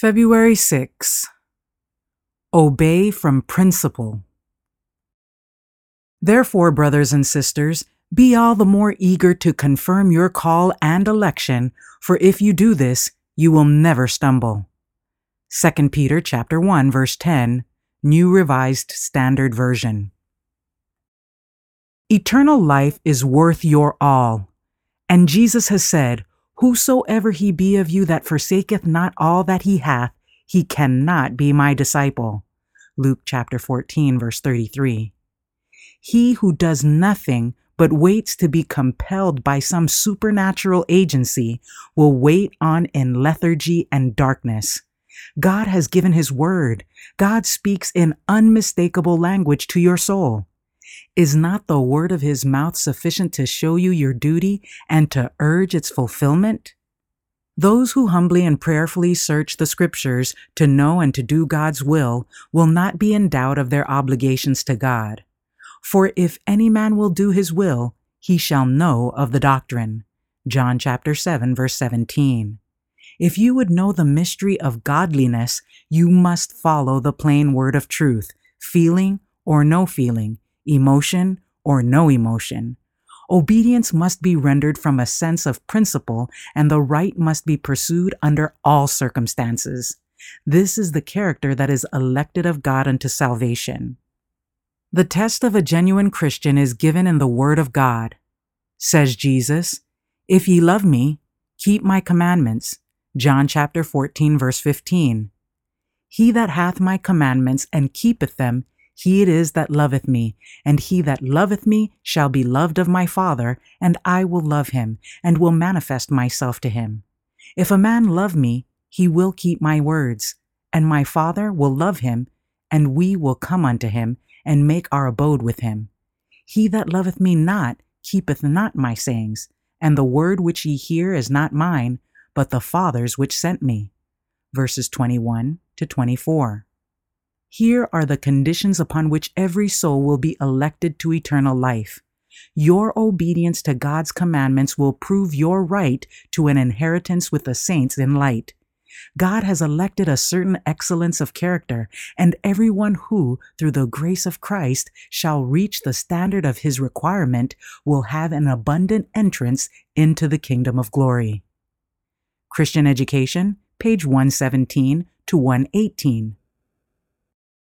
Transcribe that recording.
February 6. Obey from principle. Therefore, brothers and sisters, be all the more eager to confirm your call and election, for if you do this, you will never stumble. 2 Peter chapter 1 verse 10, New Revised Standard Version. Eternal life is worth your all. And Jesus has said, Whosoever he be of you that forsaketh not all that he hath, he cannot be my disciple. Luke chapter 14 verse 33. He who does nothing but waits to be compelled by some supernatural agency will wait on in lethargy and darkness. God has given his word. God speaks in unmistakable language to your soul. Is not the word of his mouth sufficient to show you your duty and to urge its fulfillment? Those who humbly and prayerfully search the scriptures to know and to do God's will will not be in doubt of their obligations to God. For if any man will do his will, he shall know of the doctrine. John chapter 7 verse 17. If you would know the mystery of godliness, you must follow the plain word of truth, feeling or no feeling, emotion or no emotion. Obedience must be rendered from a sense of principle, and the right must be pursued under all circumstances. This is the character that is elected of God unto salvation. The test of a genuine Christian is given in the Word of God. Says Jesus, If ye love me, keep my commandments. John chapter 14, verse 15. He that hath my commandments and keepeth them, he it is that loveth me, and he that loveth me shall be loved of my Father, and I will love him, and will manifest myself to him. If a man love me, he will keep my words, and my Father will love him, and we will come unto him, and make our abode with him. He that loveth me not keepeth not my sayings, and the word which ye hear is not mine, but the Father's which sent me. Verses 21 to 24. Here are the conditions upon which every soul will be elected to eternal life. Your obedience to God's commandments will prove your right to an inheritance with the saints in light. God has elected a certain excellence of character, and everyone who, through the grace of Christ, shall reach the standard of his requirement will have an abundant entrance into the kingdom of glory. Christian Education, page 117 to 118.